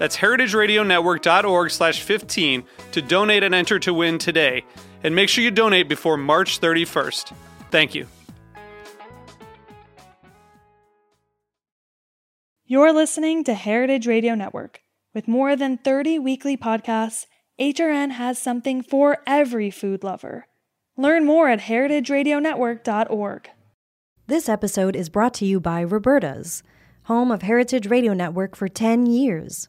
That's heritageradionetwork.org slash 15 to donate and enter to win today. And make sure you donate before March 31st. Thank you. You're listening to Heritage Radio Network. With more than 30 weekly podcasts, HRN has something for every food lover. Learn more at heritageradionetwork.org. This episode is brought to you by Roberta's, home of Heritage Radio Network for 10 years.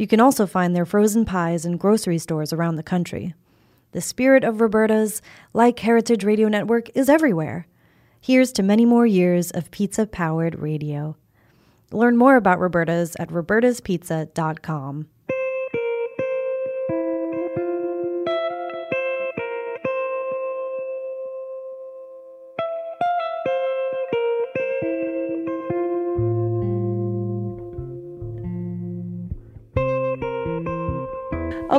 You can also find their frozen pies in grocery stores around the country. The spirit of Roberta's, like Heritage Radio Network, is everywhere. Here's to many more years of pizza powered radio. Learn more about Roberta's at robertaspizza.com.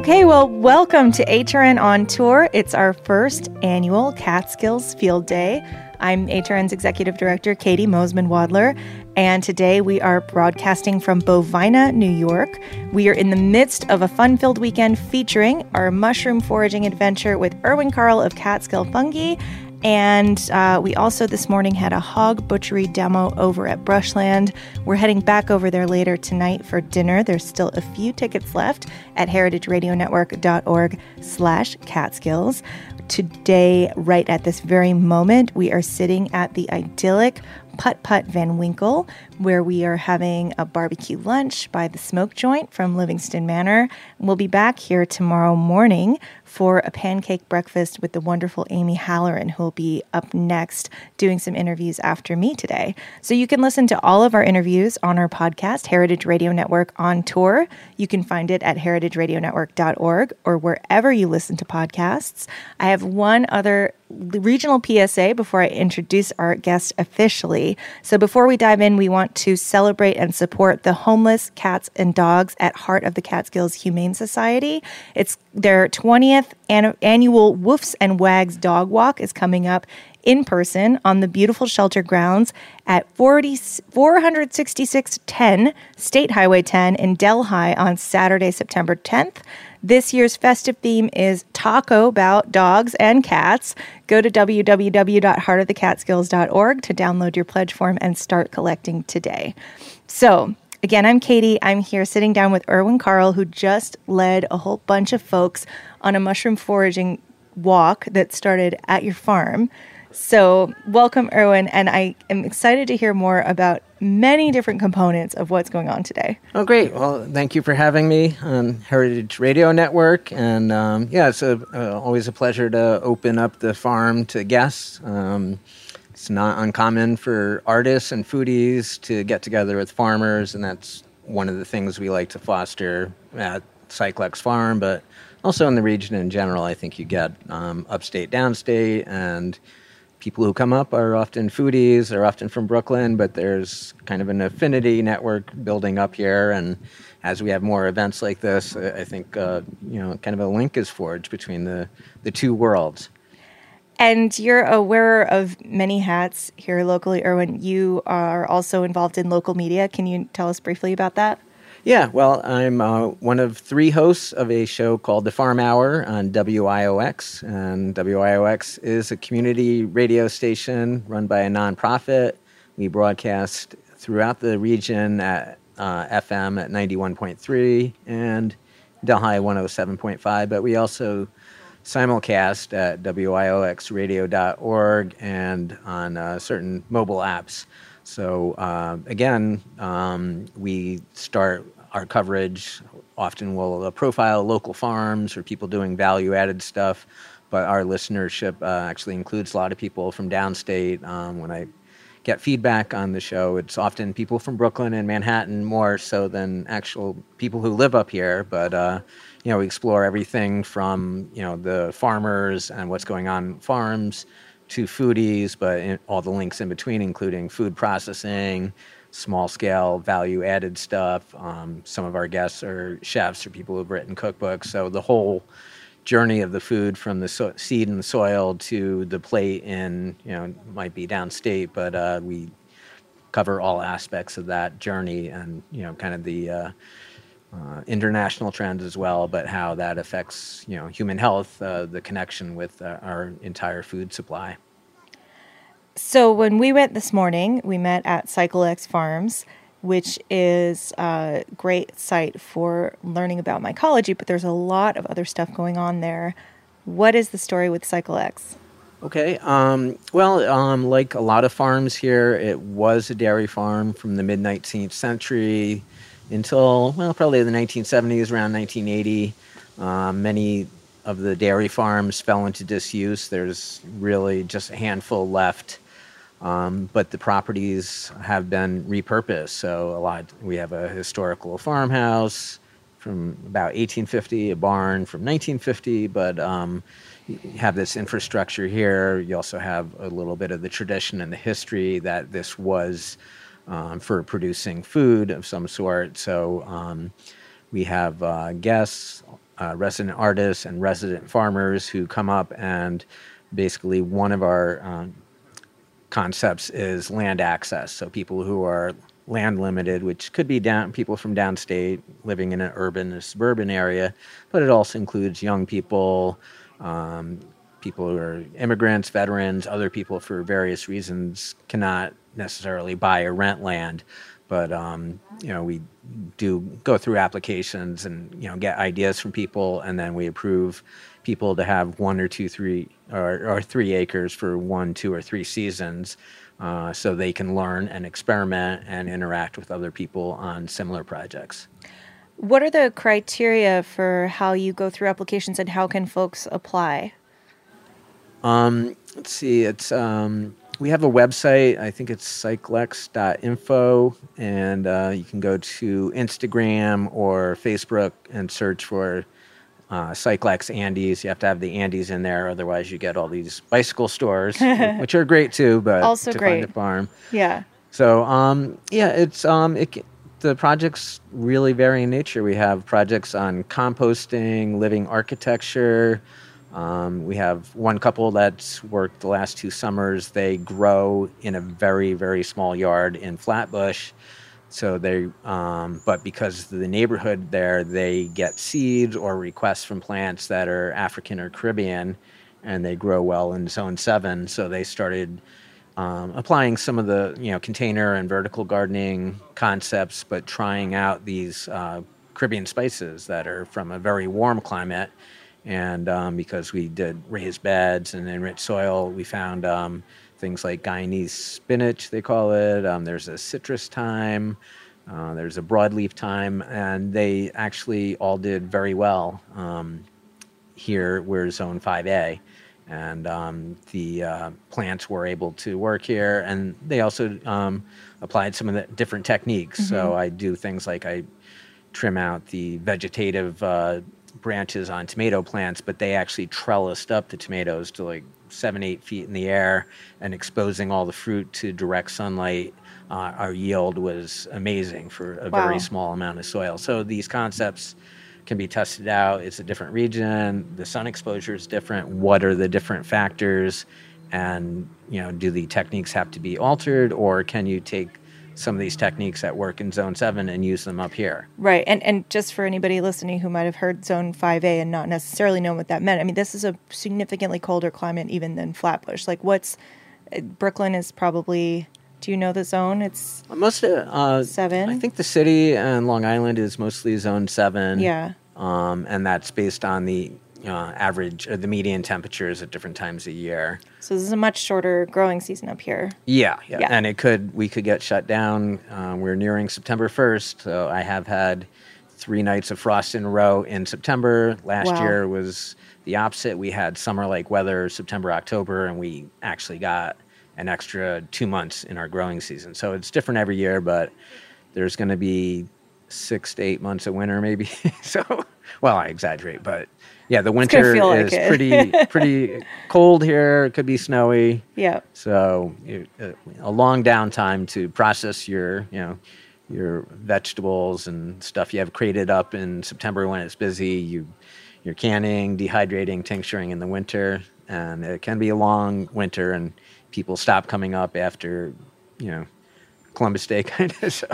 Okay, well, welcome to HRN on Tour. It's our first annual Catskills Field Day. I'm HRN's Executive Director, Caity Moseman Wadler, and today we are broadcasting from Bovina, New York. We are in the midst of a fun filled weekend featuring our mushroom foraging adventure with Erwin Karl of Catskill Fungi and uh, we also this morning had a hog butchery demo over at Brushland. We're heading back over there later tonight for dinner. There's still a few tickets left at heritageradionetwork.org slash catskills. Today, right at this very moment, we are sitting at the idyllic Putt Putt Van Winkle, where we are having a barbecue lunch by the smoke joint from Livingston Manor. We'll be back here tomorrow morning for a pancake breakfast with the wonderful Amy Halloran, who will be up next doing some interviews after me today. So you can listen to all of our interviews on our podcast, Heritage Radio Network on Tour. You can find it at heritageradionetwork.org or wherever you listen to podcasts. I have one other regional PSA before I introduce our guest officially. So before we dive in, we want to celebrate and support the homeless cats and dogs at Heart of the Catskills Humane Society. It's their 20th an- annual Woofs and Wags Dog Walk is coming up in person on the beautiful shelter grounds at 40, 46610 State Highway 10 in Delhi on Saturday, September 10th. This year's festive theme is Taco about dogs and cats. Go to www.heartofthecatskills.org to download your pledge form and start collecting today. So, Again, I'm Caity. I'm here sitting down with Erwin Karl, who just led a whole bunch of folks on a mushroom foraging walk that started at your farm. So, welcome, Erwin, and I am excited to hear more about many different components of what's going on today. Oh, great. Well, thank you for having me on Heritage Radio Network. And um, yeah, it's a, uh, always a pleasure to open up the farm to guests. Um, it's not uncommon for artists and foodies to get together with farmers, and that's one of the things we like to foster at Cyclex Farm, but also in the region in general. I think you get um, upstate, downstate, and people who come up are often foodies. They're often from Brooklyn, but there's kind of an affinity network building up here. And as we have more events like this, I think uh, you know, kind of a link is forged between the the two worlds. And you're a wearer of many hats here locally, Erwin. You are also involved in local media. Can you tell us briefly about that? Yeah, well, I'm uh, one of three hosts of a show called The Farm Hour on WIOX. And WIOX is a community radio station run by a nonprofit. We broadcast throughout the region at uh, FM at 91.3 and Delhi 107.5, but we also simulcast at wioxradio.org and on uh, certain mobile apps. So uh, again, um, we start our coverage. Often we'll profile local farms or people doing value-added stuff, but our listenership uh, actually includes a lot of people from downstate. Um, when I get feedback on the show, it's often people from Brooklyn and Manhattan more so than actual people who live up here. But uh, you know, we explore everything from you know the farmers and what's going on farms to foodies, but all the links in between, including food processing, small scale value added stuff. Um, some of our guests are chefs or people who've written cookbooks. So the whole journey of the food from the so- seed and the soil to the plate in you know might be downstate, but uh, we cover all aspects of that journey and you know kind of the uh, uh, international trends as well, but how that affects you know human health, uh, the connection with uh, our entire food supply. So when we went this morning, we met at CycleX Farms which is a great site for learning about mycology, but there's a lot of other stuff going on there. What is the story with CycleX? Okay. Um, well, um, like a lot of farms here, it was a dairy farm from the mid 19th century until, well, probably the 1970s, around 1980. Um, many of the dairy farms fell into disuse. There's really just a handful left um, but the properties have been repurposed. So a lot, we have a historical farmhouse from about 1850, a barn from 1950, but um, you have this infrastructure here. You also have a little bit of the tradition and the history that this was um, for producing food of some sort. So um, we have uh, guests, uh, resident artists, and resident farmers who come up and basically one of our uh, concepts is land access. So people who are land limited, which could be down people from downstate living in an urban or suburban area, but it also includes young people, um, people who are immigrants, veterans, other people for various reasons cannot necessarily buy or rent land. But um, you know, we do go through applications and you know get ideas from people, and then we approve people to have one or two, three, or, or three acres for one, two, or three seasons. Uh, so they can learn and experiment and interact with other people on similar projects. What are the criteria for how you go through applications and how can folks apply? Um, let's see, it's um, we have a website. I think it's cyclex.info, and uh, you can go to Instagram or Facebook and search for uh, Cyclex Andes. You have to have the Andes in there, otherwise you get all these bicycle stores, which are great too. But also to great. find a farm, yeah. So um, yeah, it's um, it, the projects really vary in nature. We have projects on composting, living architecture. Um, we have one couple that's worked the last two summers. They grow in a very very small yard in Flatbush so they, um, but because the neighborhood there, they get seeds or requests from plants that are African or Caribbean, and they grow well in zone seven. So they started um, applying some of the you know container and vertical gardening concepts, but trying out these uh, Caribbean spices that are from a very warm climate. And um, because we did raised beds and enriched soil, we found um, things like Guyanese spinach, they call it. Um, there's a citrus thyme. Uh, there's a broadleaf thyme, and they actually all did very well um, here. We're Zone 5A, and um, the uh, plants were able to work here. And they also um, applied some of the different techniques. Mm-hmm. So I do things like I trim out the vegetative uh, branches on tomato plants, but they actually trellised up the tomatoes to like seven, eight feet in the air and exposing all the fruit to direct sunlight. Uh, our yield was amazing for a wow. very small amount of soil. So these concepts can be tested out. It's a different region. The sun exposure is different. What are the different factors? And you know, do the techniques have to be altered, or can you take some of these techniques that work in Zone Seven and use them up here? Right. And and just for anybody listening who might have heard Zone Five A and not necessarily known what that meant, I mean, this is a significantly colder climate even than Flatbush. Like, what's Brooklyn is probably do you know the zone? It's most of uh, seven. I think the city and Long Island is mostly zone seven. Yeah. Um, and that's based on the uh, average or the median temperatures at different times a year. So this is a much shorter growing season up here. Yeah, yeah, yeah. and it could we could get shut down. Uh, we're nearing September first, so I have had three nights of frost in a row in September. Last wow. year was the opposite. We had summer like weather September October, and we actually got an extra two months in our growing season. So it's different every year, but there's going to be six to eight months of winter, maybe. so, well, I exaggerate, but yeah, the winter is like pretty pretty cold here. It could be snowy. Yeah. So it, uh, a long downtime to process your you know your vegetables and stuff you have created up in September when it's busy. You you're canning, dehydrating, tincturing in the winter, and it can be a long winter and people stop coming up after, you know, Columbus Day kind of. So.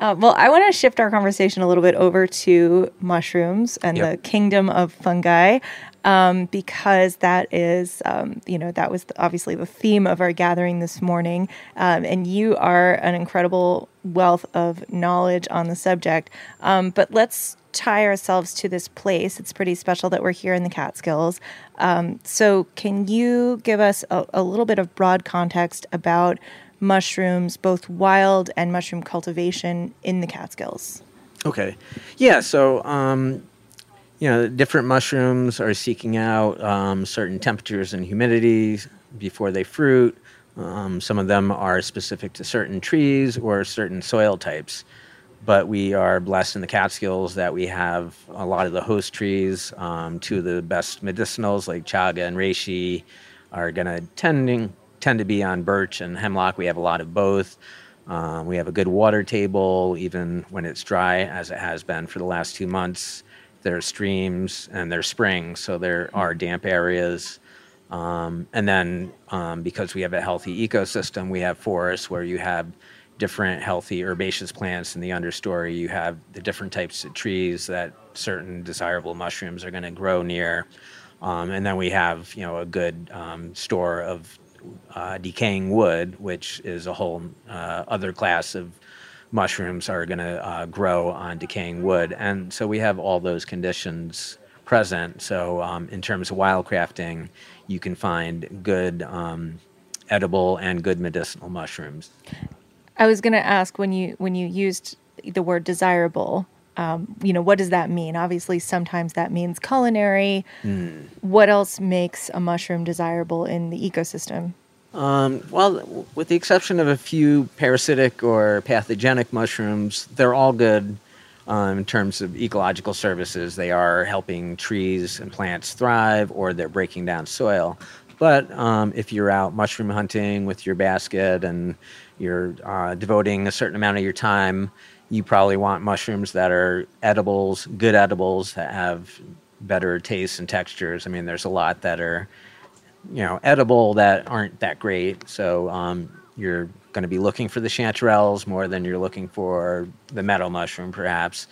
Uh, well, I want to shift our conversation a little bit over to mushrooms and yep. the kingdom of fungi, um, because that is, um, you know, that was obviously the theme of our gathering this morning. Um, and you are an incredible wealth of knowledge on the subject. Um, but let's tie ourselves to this place. It's pretty special that we're here in the Catskills. Um, so, can you give us a, a, little bit of broad context about mushrooms, both wild and mushroom cultivation in the Catskills? Okay. Yeah. So, um, you know, different mushrooms are seeking out um, certain temperatures and humidity before they fruit. Um, some of them are specific to certain trees or certain soil types but we are blessed in the Catskills that we have a lot of the host trees. Um, two of the best medicinals, like chaga and reishi, are going to tending tend to be on birch and hemlock. We have a lot of both. Um, we have a good water table, even when it's dry, as it has been for the last two months. There are streams and there's springs, so there are damp areas. Um, and then um, because we have a healthy ecosystem, we have forests where you have different healthy herbaceous plants in the understory. You have the different types of trees that certain desirable mushrooms are going to grow near. Um, and then we have, you know, a good um, store of uh, decaying wood, which is a whole uh, other class of mushrooms are going to uh, grow on decaying wood. And so we have all those conditions present. So um, in terms of wildcrafting, you can find good um, edible and good medicinal mushrooms. I was going to ask when you when you used the word desirable. Um, you know, what does that mean? Obviously, sometimes that means culinary. Mm. What else makes a mushroom desirable in the ecosystem? Um, well, with the exception of a few parasitic or pathogenic mushrooms, they're all good um, in terms of ecological services. They are helping trees and plants thrive, or they're breaking down soil. But um, if you're out mushroom hunting with your basket and you're uh, devoting a certain amount of your time, you probably want mushrooms that are edibles, good edibles that have better tastes and textures. I mean, there's a lot that are, you know, edible that aren't that great. So um, you're going to be looking for the chanterelles more than you're looking for the meadow mushroom, perhaps.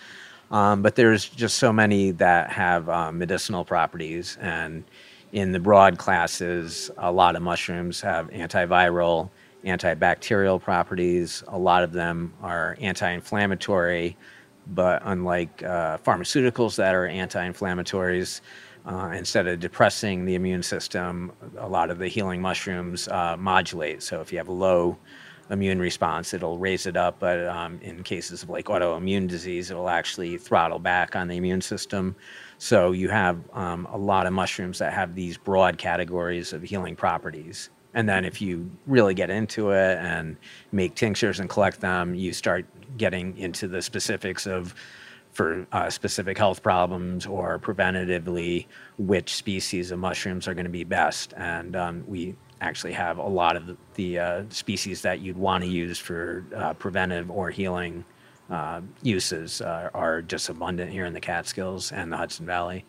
Um, but there's just so many that have um, medicinal properties. And in the broad classes, a lot of mushrooms have antiviral antibacterial properties. A lot of them are anti inflammatory, but unlike uh, pharmaceuticals that are anti inflammatories, uh, instead of depressing the immune system, a lot of the healing mushrooms uh, modulate. So if you have a low immune response, it'll raise it up. But um, in cases of like autoimmune disease, it'll actually throttle back on the immune system. So you have um, a lot of mushrooms that have these broad categories of healing properties. And then if you really get into it and make tinctures and collect them, you start getting into the specifics of for uh, specific health problems or preventatively which species of mushrooms are going to be best. And um, we actually have a lot of the, the uh, species that you'd want to use for uh, preventive or healing uh, uses uh, are just abundant here in the Catskills and the Hudson Valley.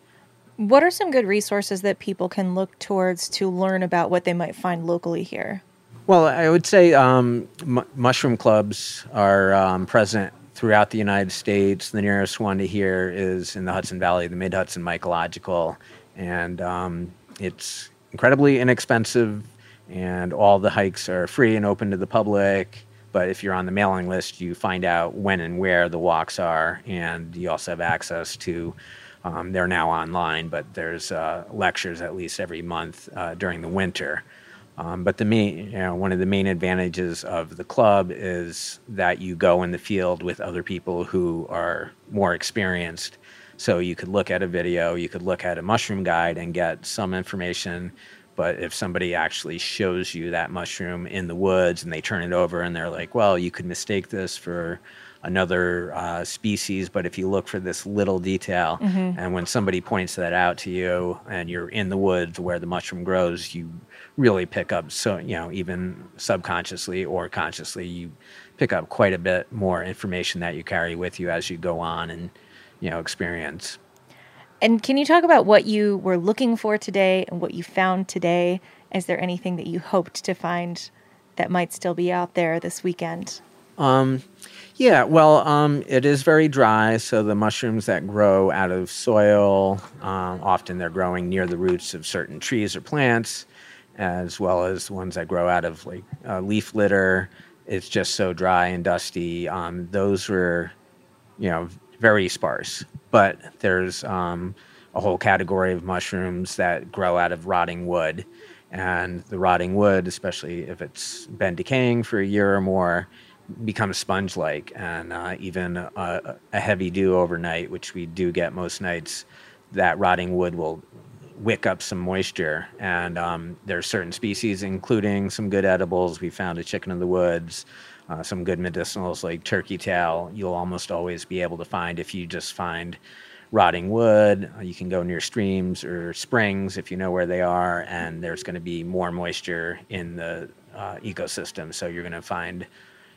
What are some good resources that people can look towards to learn about what they might find locally here? Well, I would say um, m- mushroom clubs are um, present throughout the United States. The nearest one to here is in the Hudson Valley, the Mid Hudson Mycological, and um, it's incredibly inexpensive, and all the hikes are free and open to the public. But if you're on the mailing list, you find out when and where the walks are, and you also have access to. Um, they're now online, but there's uh, lectures at least every month uh, during the winter. Um, but the main, you know, one of the main advantages of the club is that you go in the field with other people who are more experienced. So you could look at a video, you could look at a mushroom guide and get some information but if somebody actually shows you that mushroom in the woods and they turn it over and they're like, well, you could mistake this for another uh, species, but if you look for this little detail, mm-hmm. and when somebody points that out to you and you're in the woods where the mushroom grows, you really pick up so you know even subconsciously or consciously you pick up quite a bit more information that you carry with you as you go on and you know experience and can you talk about what you were looking for today and what you found today? Is there anything that you hoped to find that might still be out there this weekend? Um, yeah, well, um, it is very dry, so the mushrooms that grow out of soil, um, often they're growing near the roots of certain trees or plants, as well as ones that grow out of like uh, leaf litter. It's just so dry and dusty. Um, those were, you know, very sparse but there's um, a whole category of mushrooms that grow out of rotting wood. And the rotting wood, especially if it's been decaying for a year or more, becomes sponge like. And uh, even a, a, heavy dew overnight, which we do get most nights, that rotting wood will wick up some moisture. And um, there are certain species, including some good edibles. We found a chicken in the woods uh, some good medicinals like turkey tail, you'll almost always be able to find if you just find rotting wood. Uh, you can go near streams or springs if you know where they are, and there's going to be more moisture in the uh, ecosystem. So you're going to find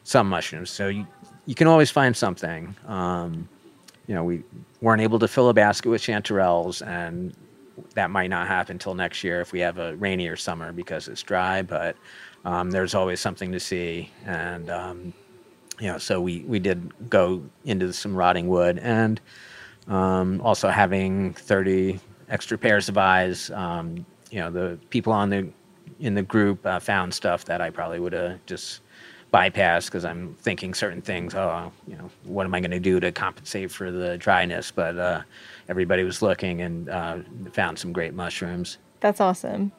some mushrooms. So you, you can always find something. Um, you know, we weren't able to fill a basket with chanterelles, and that might not happen until next year if we have a rainier summer because it's dry. But um, there's always something to see. And, um, you know, so we, we did go into some rotting wood and um, also having 30 extra pairs of eyes. Um, you know, the people on the, in the group uh, found stuff that I probably would have just bypassed because I'm thinking certain things. Oh, you know, what am I going to do to compensate for the dryness? But uh, everybody was looking and uh, found some great mushrooms. That's awesome.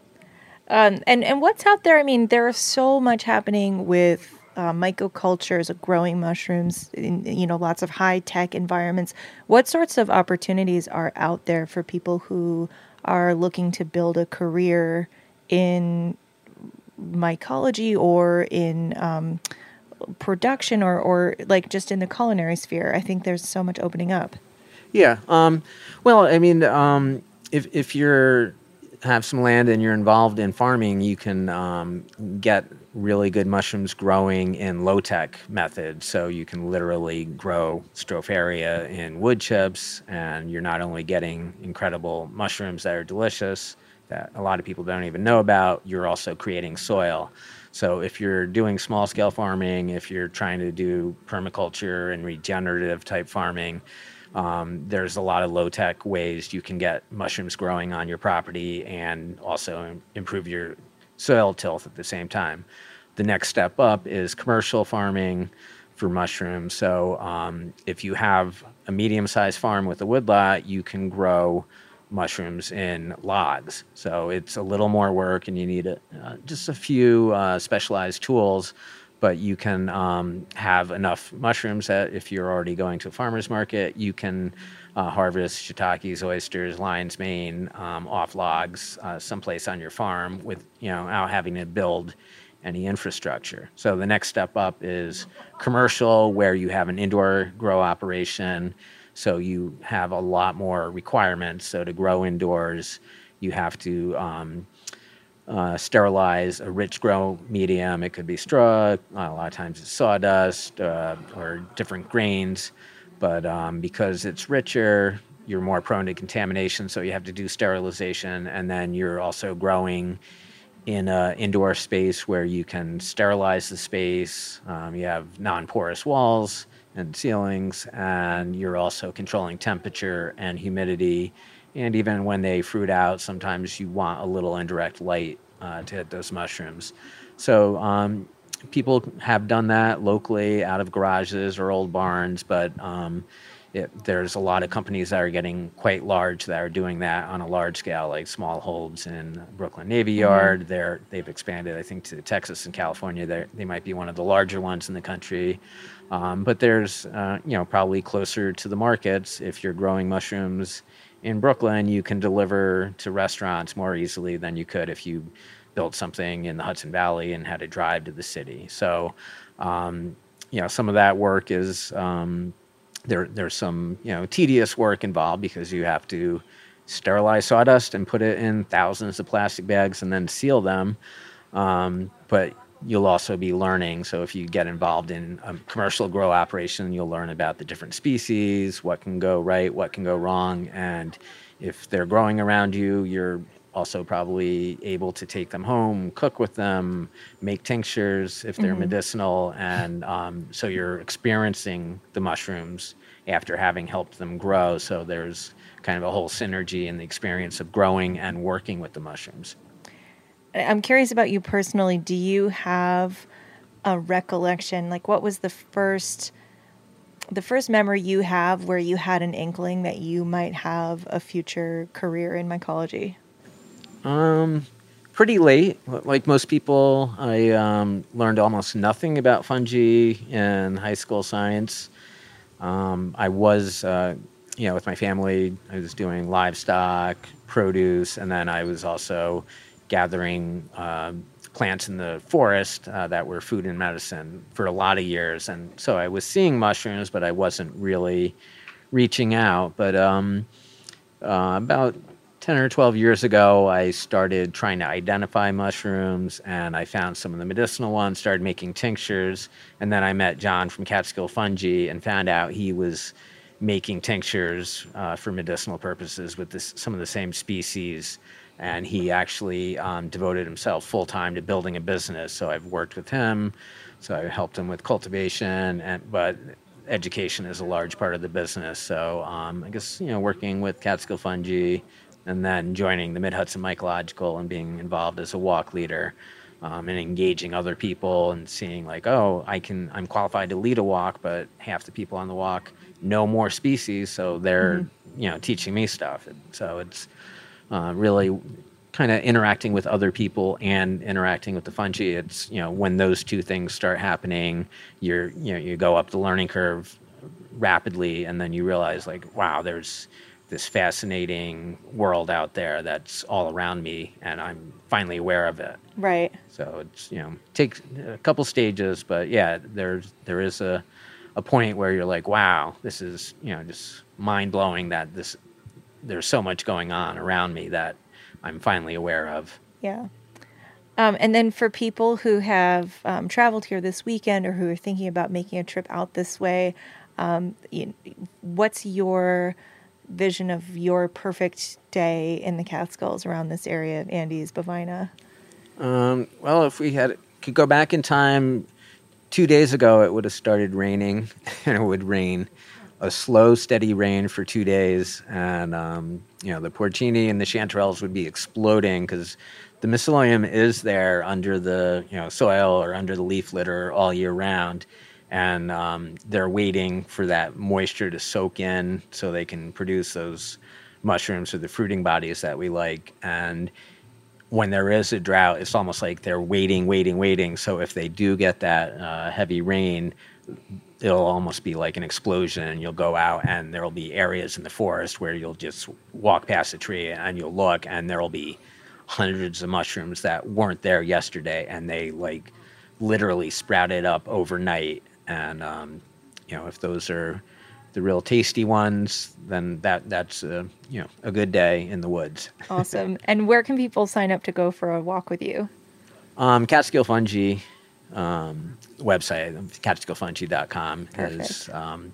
Um, and and what's out there? I mean, there is so much happening with uh, mycocultures, growing mushrooms, in you know lots of high tech environments. What sorts of opportunities are out there for people who are looking to build a career in mycology or in um, production or or like just in the culinary sphere? I think there's so much opening up. Yeah. Um, well, I mean, um, if if you're have some land and you're involved in farming, you can um, get really good mushrooms growing in low tech methods. So you can literally grow stropharia in wood chips, and you're not only getting incredible mushrooms that are delicious that a lot of people don't even know about, you're also creating soil. So if you're doing small scale farming, if you're trying to do permaculture and regenerative type farming, um, there's a lot of low tech ways you can get mushrooms growing on your property and also improve your soil tilth at the same time. The next step up is commercial farming for mushrooms. So um, if you have a medium sized farm with a woodlot, you can grow mushrooms in logs. So it's a little more work and you need a, uh, just a few uh, specialized tools but you can um, have enough mushrooms that if you're already going to a farmer's market, you can uh, harvest shiitakes, oysters, lion's mane um, off logs uh, someplace on your farm with, you know, without having to build any infrastructure. So the next step up is commercial, where you have an indoor grow operation. So you have a lot more requirements. So to grow indoors, you have to um, uh, sterilize a rich grow medium. It could be straw, a lot of times it's sawdust uh, or different grains. But um, because it's richer, you're more prone to contamination, so you have to do sterilization. And then you're also growing in an indoor space where you can sterilize the space. Um, you have non porous walls and ceilings, and you're also controlling temperature and humidity and even when they fruit out, sometimes you want a little indirect light uh, to hit those mushrooms. So um, people have done that locally out of garages or old barns, but um, it, there's a lot of companies that are getting quite large that are doing that on a large scale, like Smallholds in Brooklyn Navy mm-hmm. Yard. Mm-hmm. They're, they've expanded, I think, to Texas and California. They're, they might be one of the larger ones in the country. Um, but there's, uh, you know, probably closer to the markets if you're growing mushrooms in Brooklyn, you can deliver to restaurants more easily than you could if you built something in the Hudson Valley and had to drive to the city. So, um, you know, some of that work is um, there. There's some you know tedious work involved because you have to sterilize sawdust and put it in thousands of plastic bags and then seal them. Um, but you'll also be learning. So if you get involved in a commercial grow operation, you'll learn about the different species, what can go right, what can go wrong, and if they're growing around you, you're also probably able to take them home, cook with them, make tinctures if they're mm-hmm. medicinal, and um, so you're experiencing the mushrooms after having helped them grow. So there's kind of a whole synergy in the experience of growing and working with the mushrooms. I'm curious about you personally. Do you have a recollection? Like, what was the first, the first memory you have where you had an inkling that you might have a future career in mycology? Um, pretty late. Like most people, I um, learned almost nothing about fungi in high school science. Um, I was, uh, you know, with my family, I was doing livestock, produce, and then I was also gathering uh, plants in the forest uh, that were food and medicine for a lot of years. And so I was seeing mushrooms, but I wasn't really reaching out. But um, uh, about 10 or 12 years ago, I started trying to identify mushrooms and I found some of the medicinal ones, started making tinctures. And then I met John from Catskill Fungi and found out he was making tinctures uh, for medicinal purposes with this, some of the same species and he actually um, devoted himself full time to building a business. So I've worked with him, so I helped him with cultivation, and but education is a large part of the business. So um, I guess you know working with Catskill Fungi, and then joining the Mid Hudson Mycological and being involved as a walk leader. Um, and engaging other people and seeing like oh i can i'm qualified to lead a walk but half the people on the walk know more species so they're mm-hmm. you know teaching me stuff so it's uh, really kind of interacting with other people and interacting with the fungi. It's you know when those two things start happening, you're you know you go up the learning curve rapidly, and then you realize like wow, there's this fascinating world out there that's all around me, and I'm finally aware of it. Right. So it's you know takes a couple stages, but yeah, there's there is a a point where you're like, wow, this is you know just mind blowing that this there's so much going on around me that I'm finally aware of. Yeah. Um, and then for people who have um, traveled here this weekend or who are thinking about making a trip out this way, um, you, what's your vision of your perfect day in the Catskills around this area of Andes, Bovina? Um, well, if we had could go back in time, two days ago it would have started raining, and it would rain a slow, steady rain for two days, and um, you know the porcini and the chanterelles would be exploding because the mycelium is there under the you know soil or under the leaf litter all year round, and um, they're waiting for that moisture to soak in so they can produce those mushrooms or the fruiting bodies that we like. And when there is a drought, it's almost like they're waiting, waiting, waiting. So if they do get that uh, heavy rain, it'll almost be like an explosion and you'll go out and there'll be areas in the forest where you'll just walk past a tree and you'll look and there'll be hundreds of mushrooms that weren't there yesterday and they like literally sprouted up overnight. And um, you know if those are the real tasty ones then that that's a, you know a good day in the woods. Awesome. And where can people sign up to go for a walk with you? Um, catskill fungi um, website catskillfungi.com is um,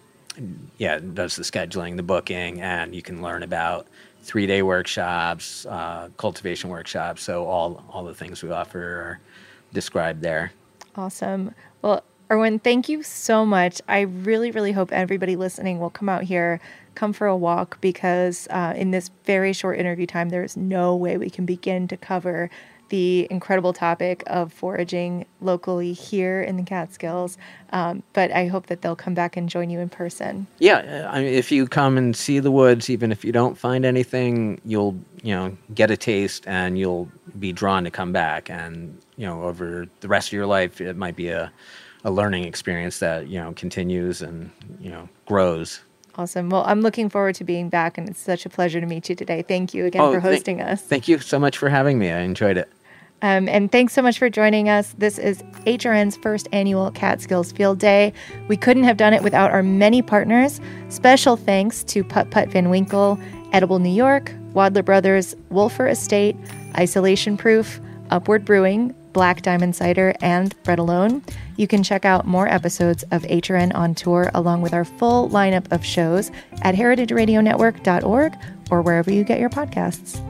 yeah does the scheduling the booking and you can learn about three day workshops, uh, cultivation workshops. So all all the things we offer are described there. Awesome. Well, Erwin, thank you so much. I really, really hope everybody listening will come out here, come for a walk, because uh, in this very short interview time, there is no way we can begin to cover the incredible topic of foraging locally here in the Catskills. Um, but I hope that they'll come back and join you in person. Yeah, I mean, if you come and see the woods, even if you don't find anything, you'll you know get a taste and you'll be drawn to come back. And you know, over the rest of your life, it might be a a learning experience that you know continues and you know grows. Awesome. Well, I'm looking forward to being back, and it's such a pleasure to meet you today. Thank you again oh, for hosting th- us. Thank you so much for having me. I enjoyed it. Um, and thanks so much for joining us. This is HRN's first annual Catskills Field Day. We couldn't have done it without our many partners. Special thanks to Put Put Van Winkle, Edible New York, Wadler Brothers, Wölffer Estate, Isolation Proof, Upward Brewing, Black Diamond Cider, and Bread Alone. You can check out more episodes of HRN on tour along with our full lineup of shows at heritageradionetwork.org or wherever you get your podcasts.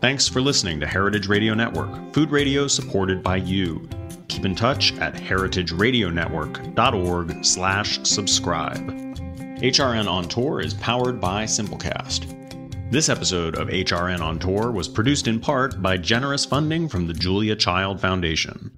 Thanks for listening to Heritage Radio Network, food radio supported by you. Keep in touch at heritageradionetwork.org slash subscribe. HRN On Tour is powered by Simplecast. This episode of HRN On Tour was produced in part by generous funding from the Julia Child Foundation.